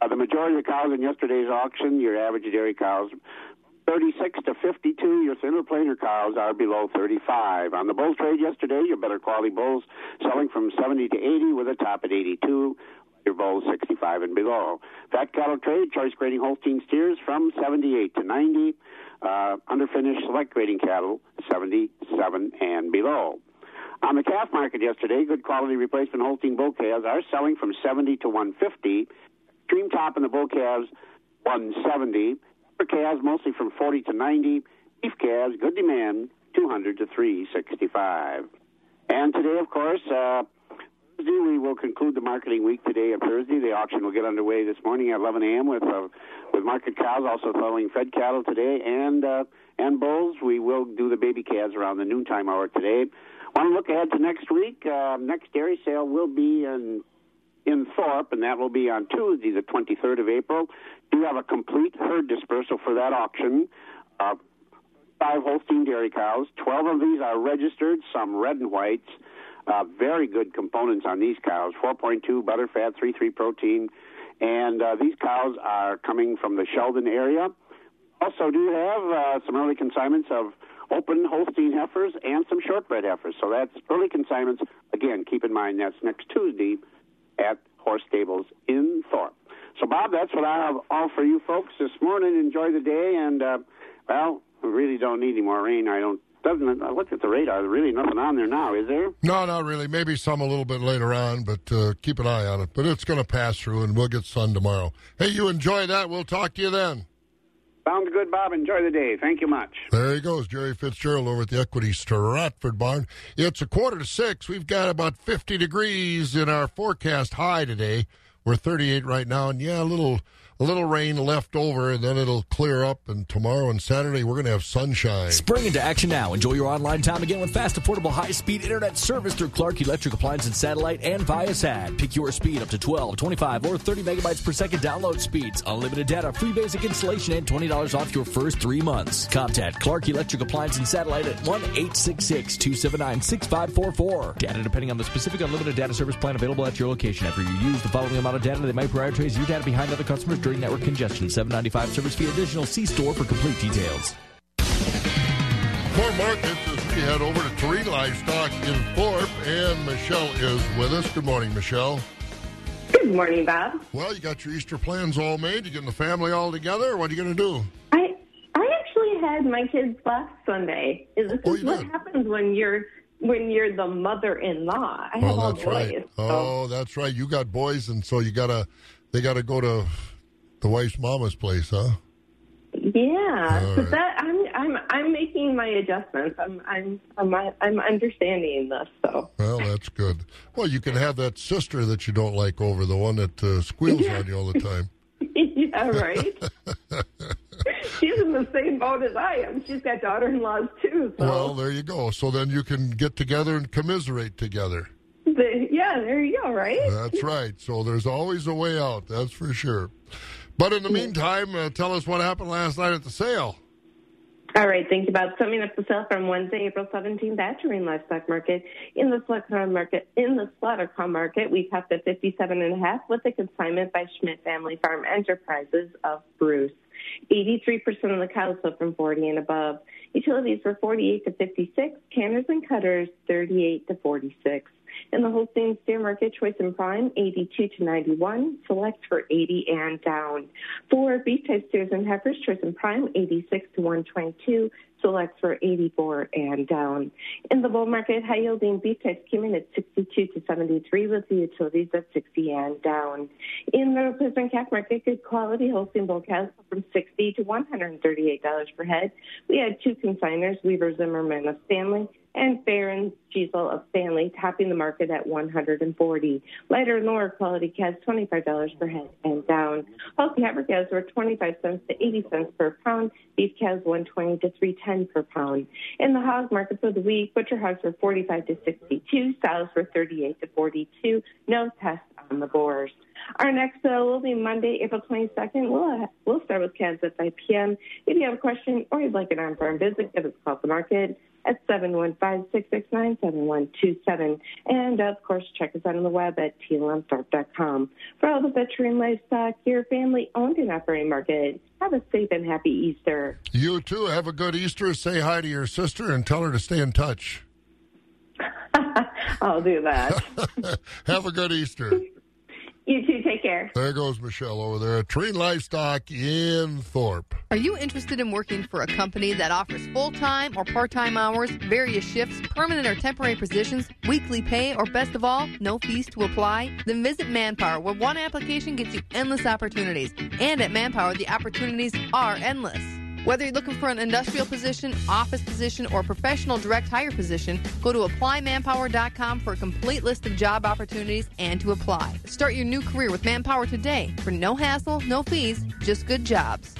Uh, the majority of cows in yesterday's auction, your average dairy cows, 36 to 52. Your thinner planer cows are below 35. On the bull trade yesterday, your better quality bulls selling from 70 to 80 with a top at 82. Your bulls 65 and below. Fat cattle trade, choice grading Holstein steers from 78 to 90. Uh, underfinished select grading cattle 77 and below. On the calf market yesterday, good quality replacement Holstein bull calves are selling from 70 to 150. Extreme top in the bull calves 170. For calves, mostly from 40 to 90. Beef calves, good demand, 200 to 365. And today, of course, uh, we will conclude the marketing week today of Thursday. The auction will get underway this morning at 11 a.m. with uh, with market cows also selling fed cattle today and uh, and bulls. We will do the baby calves around the noontime hour today. Want to look ahead to next week? Uh, next dairy sale will be in in Thorp, and that will be on Tuesday, the 23rd of April. Do have a complete herd dispersal for that auction. Uh, five Holstein dairy cows. Twelve of these are registered, some red and whites. Uh, very good components on these cows 4.2 butter fat, 3.3 protein. And uh, these cows are coming from the Sheldon area. Also, do you have uh, some early consignments of open Holstein heifers and some shortbred heifers. So that's early consignments. Again, keep in mind that's next Tuesday at Horse Stables in Thorp. So, Bob, that's what I have all for you folks this morning. Enjoy the day, and uh, well, we really don't need any more rain. I don't. Doesn't I looked at the radar? There's really nothing on there now, is there? No, not really. Maybe some a little bit later on, but uh, keep an eye on it. But it's going to pass through, and we'll get sun tomorrow. Hey, you enjoy that. We'll talk to you then. Sounds good, Bob. Enjoy the day. Thank you much. There he goes, Jerry Fitzgerald over at the Equity Stratford Barn. It's a quarter to six. We've got about 50 degrees in our forecast high today. We're 38 right now, and yeah, a little a little rain left over, and then it'll clear up. And tomorrow and Saturday, we're going to have sunshine. Spring into action now. Enjoy your online time again with fast, affordable, high-speed internet service through Clark Electric Appliance and Satellite and Viasat. Pick your speed up to 12, 25, or 30 megabytes per second download speeds. Unlimited data, free basic installation, and $20 off your first three months. Contact Clark Electric Appliance and Satellite at 1-866-279-6544. Data depending on the specific unlimited data service plan available at your location. After you use the following amount of data, they might prioritize your data behind other customers during network congestion. 795 service fee additional. See store for complete details. More markets as we head over to Terrain Livestock in Thorp, and Michelle is with us. Good morning, Michelle. Good morning, Bob. Well, you got your Easter plans all made. You getting the family all together? What are you going to do? I I actually had my kids last Sunday. Is this Oh, is you what did? happens when you're when you're the mother-in-law? I have oh, all that's boys. right. so- Oh, that's right. You got boys, and so you gotta they gotta go to the wife's mama's place, huh? Yeah, right. that I'm I'm I'm making my adjustments. I'm I'm I'm I'm understanding this. So Well, that's good. Well, you can have that sister that you don't like over, the one that uh, squeals on you all the time. yeah, right. She's in the same boat as I am. She's got daughter-in-laws too. So Well, there you go. So then you can get together and commiserate together. the, yeah, there you go. Right. That's right. So there's always a way out. That's for sure. But in the meantime, uh, tell us what happened last night at the sale. All right, thank about. Summing up the sale from Wednesday, April 17th at Terrain Livestock Market. In the Slaughter market, in the slaughter Slaughtercom market, we topped at 57 and a half with a consignment by Schmidt Family Farm Enterprises of Bruce. 83% of the cows sold from 40 and above. Utilities were 48 to 56, canners and cutters 38 to 46. In the Holstein market, choice and prime 82 to 91, select for 80 and down. For beef type steers and heifers, choice and prime 86 to 122, select for 84 and down. In the bull market, high yielding beef types came in at 62 to 73 with the utilities at 60 and down. In the replacement calf market, good quality Holstein bull calves from 60 to $138 per head. We had two consigners, Weaver Zimmerman of Stanley and Barron Giesel of Stanley topping the market at 140. Lighter and lower quality calves $25 per head and down. Healthy heifer calves were 25 cents to 80 cents per pound. Beef calves 120 to 310 per pound. In the hog market for the week, butcher hogs were 45 to 62, sows were 38 to 42. No test on the boars. Our next sale will be Monday, April 22nd. We'll, uh, we'll start with calves at 5 p.m. If you have a question or you'd like an on-farm visit, give us a call at the market at 715-669-7127. And of course, check us out on the web at tlmthorpe.com. For all the veteran livestock, your family owned and operating market. Have a safe and happy Easter. You too. Have a good Easter. Say hi to your sister and tell her to stay in touch. I'll do that. have a good Easter. You too. Take care. There goes Michelle over there at Train Livestock in Thorp. Are you interested in working for a company that offers full time or part time hours, various shifts, permanent or temporary positions, weekly pay, or best of all, no fees to apply? Then visit Manpower, where one application gets you endless opportunities. And at Manpower, the opportunities are endless. Whether you're looking for an industrial position, office position, or professional direct hire position, go to applymanpower.com for a complete list of job opportunities and to apply. Start your new career with Manpower today for no hassle, no fees, just good jobs.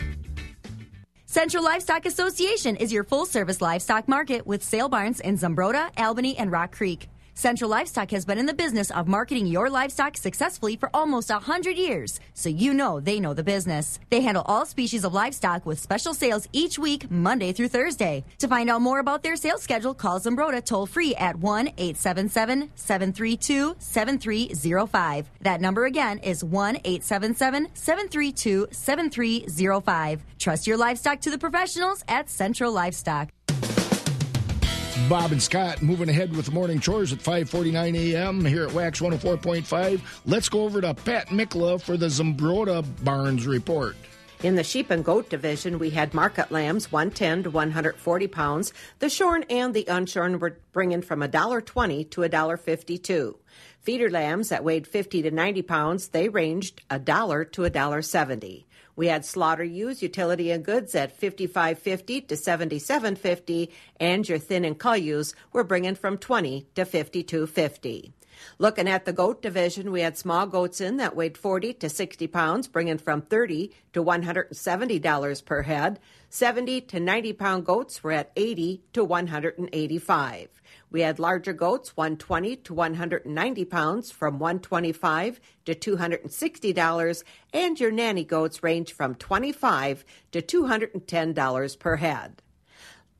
Central Livestock Association is your full service livestock market with sale barns in Zumbrota, Albany, and Rock Creek. Central Livestock has been in the business of marketing your livestock successfully for almost 100 years, so you know they know the business. They handle all species of livestock with special sales each week, Monday through Thursday. To find out more about their sales schedule, call Zumbrota toll free at 1 877 732 7305. That number again is 1 877 732 7305. Trust your livestock to the professionals at Central Livestock. Bob and Scott moving ahead with the morning chores at 5:49 a.m. here at Wax 104.5. Let's go over to Pat Mikla for the Zumbrota Barns report. In the sheep and goat division, we had market lambs 110 to 140 pounds. The shorn and the unshorn were bringing from $1.20 to $1.52. Feeder lambs that weighed 50 to 90 pounds, they ranged a dollar to $1.70. We had slaughter ewes, utility and goods at 55.50 to 77.50, and your thin and cull ewes were bringing from 20 to 52.50. Looking at the goat division, we had small goats in that weighed 40 to 60 pounds, bringing from 30 to 170 dollars per head. 70 to 90 pound goats were at 80 to 185. We had larger goats, 120 to 190 pounds, from 125 to 260 dollars, and your nanny goats range from 25 to 210 dollars per head.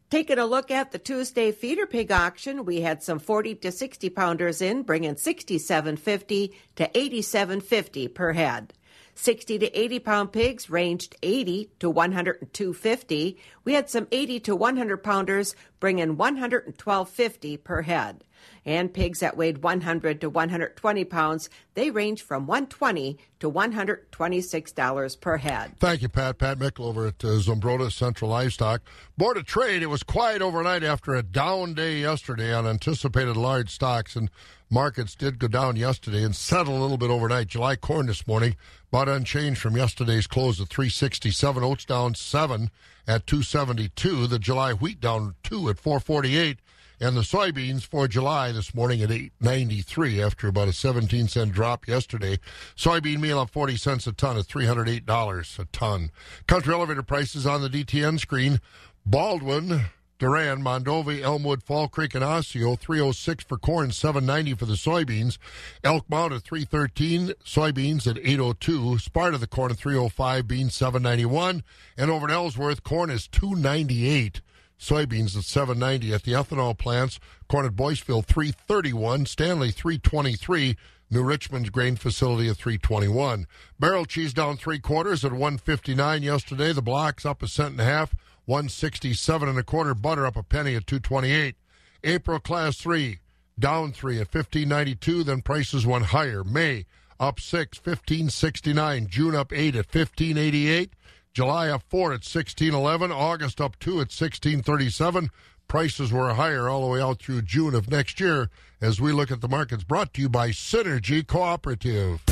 Taking a look at the Tuesday feeder pig auction, we had some 40 to 60 pounders in, bringing 67.50 to 87.50 per head. 60 to 80 pound pigs ranged 80 to 102.50. We had some 80 to 100 pounders bringing 112.50 per head. And pigs that weighed 100 to 120 pounds, they range from 120 to 126 dollars per head. Thank you, Pat. Pat Mickle over at uh, Zumbrota Central Livestock. Board of Trade, it was quiet overnight after a down day yesterday on anticipated large stocks, and markets did go down yesterday and settle a little bit overnight. July corn this morning, about unchanged from yesterday's close at 367. Oats down 7 at 272. The July wheat down 2 at 448. And the soybeans for July this morning at 893 after about a 17 cent drop yesterday. Soybean meal up 40 cents a ton at $308 a ton. Country elevator prices on the DTN screen. Baldwin, Durand, Mondovi, Elmwood, Fall Creek, and Osseo, 306 for corn, 790 for the soybeans. Elk Mound at 313, soybeans at 802. Sparta, the corn at 305, beans 791. And over at Ellsworth, corn is 298 soybeans at 790 at the ethanol plants corn at boyceville 331 stanley 323 new richmond's grain facility at 321 barrel cheese down three quarters at 159 yesterday the blocks up a cent and a half 167 and a quarter butter up a penny at 228 april class 3 down three at 1592. Then prices went higher. May up six, 1569. June up eight at 1588. July up four at 1611. August up two at 1637. Prices were higher all the way out through June of next year as we look at the markets brought to you by Synergy Cooperative.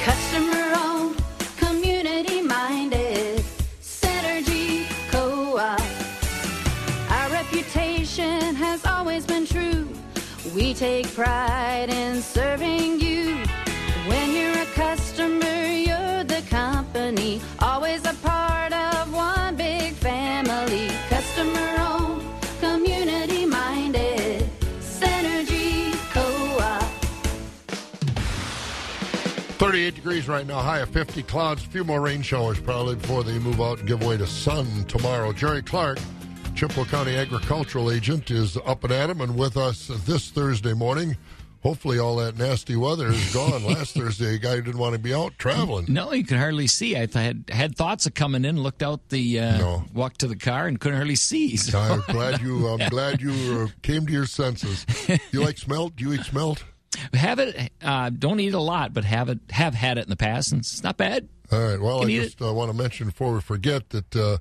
Customer owned, community minded, Synergy Co op. Our reputation has always been true. We take pride in serving you. Company. Always a part of one big family. Customer owned, community minded, Synergy Co op. 38 degrees right now, high of 50 clouds. A few more rain showers probably before they move out and give way to sun tomorrow. Jerry Clark, Chippewa County agricultural agent, is up and at 'em and with us this Thursday morning. Hopefully, all that nasty weather is gone. Last Thursday, a guy didn't want to be out traveling. No, you could hardly see. I th- had had thoughts of coming in, looked out the uh, walked to the car, and couldn't hardly see. So. I'm glad you. I'm glad you uh, came to your senses. You like smelt? Do you eat smelt? Have it. Uh, don't eat a lot, but have it. Have had it in the past, and it's not bad. All right. Well, I just uh, want to mention before we forget that uh,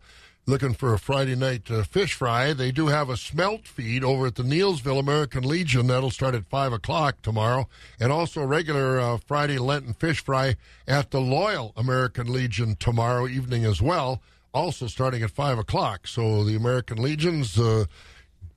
looking for a Friday night uh, fish fry, they do have a smelt feed over at the Neillsville American Legion. That'll start at 5 o'clock tomorrow. And also regular uh, Friday Lenten fish fry at the Loyal American Legion tomorrow evening as well, also starting at 5 o'clock. So the American Legion's. Uh,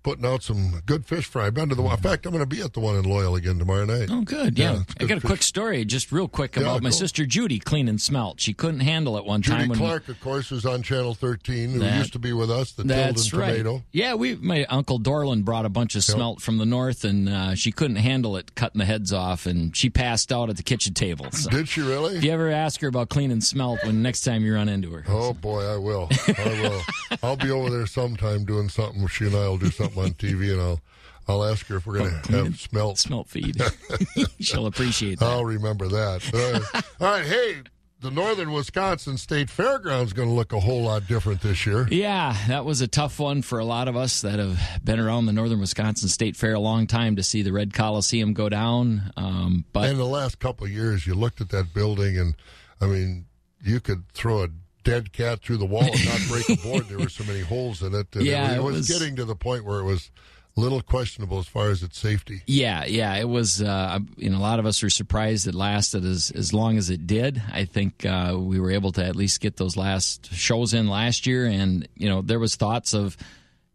Putting out some good fish fry. I've been to the one. In fact, I'm going to be at the one in Loyal again tomorrow night. Oh, good. Yeah, I good got a fish. quick story, just real quick Yeah, about my go. sister Judy cleaning smelt. She couldn't handle it one Judy time we- Clark, of course, who's on Channel 13, who That- used to be with us, the That's Tilden right. Tomato. Yeah, we my uncle Dorland brought a bunch of smelt from the north, and uh, she couldn't handle it, cutting the heads off, and she passed out at the kitchen table. So. Did she really? If you ever ask her about cleaning smelt, when next time you run into her, Oh boy, I will. I will. I'll be over there sometime doing something. She and I will do something on TV, and I'll I'll ask her if we're going to have smelt smelt feed. She'll appreciate that. I'll remember that. All right. All right. Hey, the Northern Wisconsin State Fairgrounds going to look a whole lot different this year. Yeah, that was a tough one for a lot of us that have been around the Northern Wisconsin State Fair a long time to see the Red Coliseum go down. Um, but in the last couple of years, you looked at that building, and I mean, you could throw a dead cat through the wall and not break a board. There were so many holes in it. Yeah, it, it was, was- getting to the point where it was a little questionable as far as its safety. Yeah, yeah, it was. Uh, you know, a lot of us were surprised it lasted as as long as it did. I think uh, we were able to at least get those last shows in last year, and you know, there was thoughts of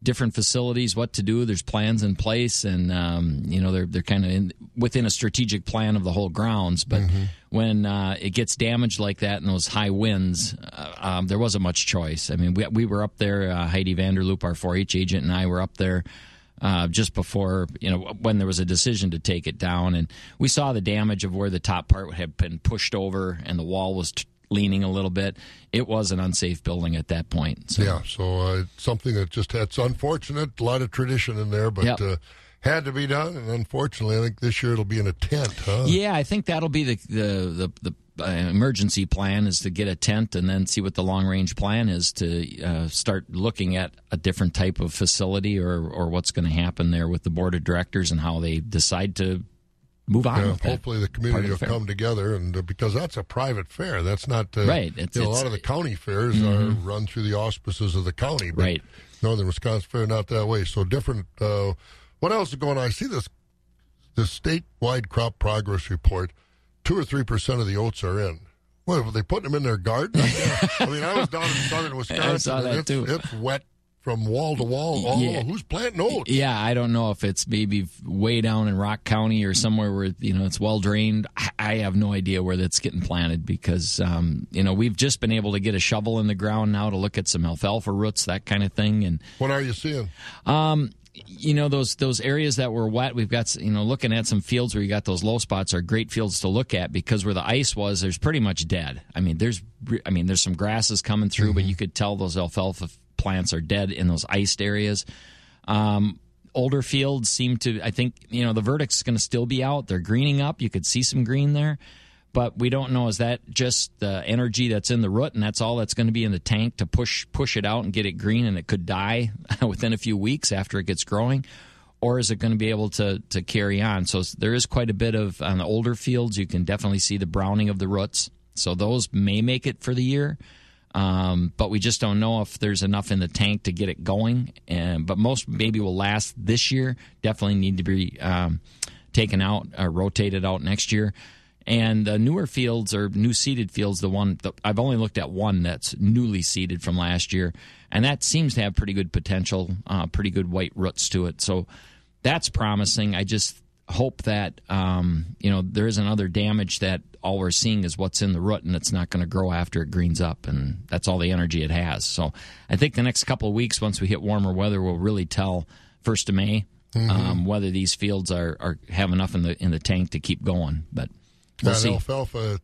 different facilities, what to do. There's plans in place, and um, you know, they're they're kind of within a strategic plan of the whole grounds. But when uh, it gets damaged like that and those high winds, uh, um, there wasn't much choice. I mean, we we were up there. Uh, Heidi Vanderloop, our 4-H agent, and I were up there uh, just before you know when there was a decision to take it down, and we saw the damage of where the top part had been pushed over and the wall was t- leaning a little bit. It was an unsafe building at that point. So. Yeah, so uh, it's something that just had, it's unfortunate, a lot of tradition in there, but Yep. uh, had to be done. And unfortunately, I think this year it'll be in a tent, huh? Yeah, I think that'll be the the the, the uh, emergency plan is to get a tent and then see what the long range plan is to uh, start looking at a different type of facility or or what's going to happen there with the board of directors and how they decide to move on. Yeah, hopefully the community will the come together, and uh, because that's a private fair, that's not uh, Right, it's- you know, a lot of the county fairs Mhm. are run through the auspices of the county, but Right. Northern Wisconsin Fair not that way. So different. Uh, what else is going on? I see this this statewide crop progress report. Two or three percent of the oats are in. Well, were they putting them in their garden? I mean, I was down in southern Wisconsin. I saw and that it's, too. It's wet from wall to wall. All Yeah. who's planting oats? Yeah, I don't know if it's maybe way down in Rock County or somewhere where you know it's well drained. I- have no idea where that's getting planted because um, you know we've just been able to get a shovel in the ground now to look at some alfalfa roots, that kind of thing. And what are you seeing? Um, you know those those areas that were wet. We've got you know looking at some fields where you got those low spots are great fields to look at because where the ice was, there's pretty much dead. I mean, there's I mean there's some grasses coming through, but you could tell those alfalfa plants are dead in those iced areas. Um, older fields seem to. I think you know the verdict's going to still be out. They're greening up. You could see some green there. But we don't know is that just the energy that's in the root, and that's all that's going to be in the tank to push push it out and get it green, and it could die within a few weeks after it gets growing, or is it going to be able to to carry on? So there is quite a bit of on the older fields. You can definitely see the browning of the roots. So those may make it for the year, um, but we just don't know if there's enough in the tank to get it going. And but most maybe will last this year. Definitely need to be um, taken out or rotated out next year. And the newer fields or new seeded fields, the one I've only looked at one that's newly seeded from last year, and that seems to have pretty good potential, uh, pretty good white roots to it. So that's promising. I just hope that um, you know there isn't other damage that all we're seeing is what's in the root and it's not going to grow after it greens up, and that's all the energy it has. So I think the next couple of weeks, once we hit warmer weather, will really tell first of May. Mhm. Um, whether these fields are, are have enough in the in the tank to keep going, but we'll That see. alfalfa,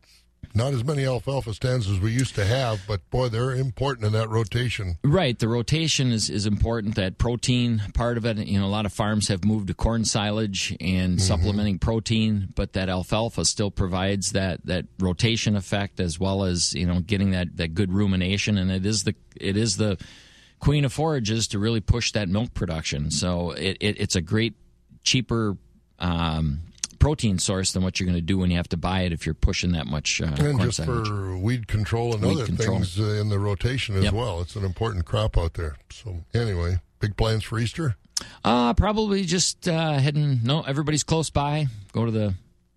not as many alfalfa stands as we used to have, but boy, they're important in that rotation. Right, the rotation is, is important. That protein part of it, you know, a lot of farms have moved to corn silage and supplementing protein, but that alfalfa still provides that, that rotation effect as well as you know getting that, that good rumination, and it is the it is the queen of forages to really push that milk production. So it, it it's a great cheaper. Um, protein source than what you're going to do when you have to buy it if you're pushing that much uh, and corn just silage. for weed control and Weed other control. things uh, in the rotation as Yep. well. It's an important crop out there. So anyway, big plans for Easter. Uh, probably just uh, heading. No, everybody's close by. Go to the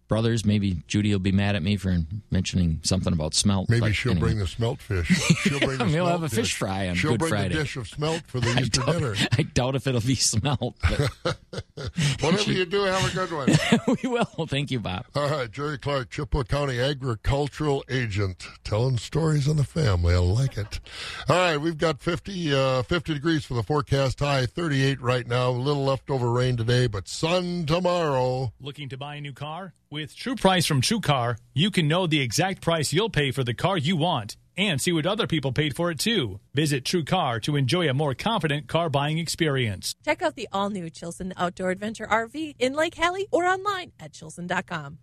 brothers. Maybe Judy will be mad at me for mentioning something about smelt. Maybe she'll anyway. bring the smelt fish. She'll bring the We'll smelt have a fish dish. fry on She'll Good bring Friday. the dish of smelt for the I Easter doubt- dinner. I doubt if it'll be smelt. But Whatever you do, have a good one. we will. Thank you, Bob. All right, Jerry Clark, Chippewa County agricultural agent, telling stories on the family. I like it. All right, we've got 50, uh, 50 degrees for the forecast high, 38 right now. A little leftover rain today, but sun tomorrow. Looking to buy a new car? With True Price from True Car, you can know the exact price you'll pay for the car you want and see what other people paid for it too. Visit True Car to enjoy a more confident car buying experience. Check out the all new Chilson Outdoor Adventure RV in Lake Hallie or online at chilson.com.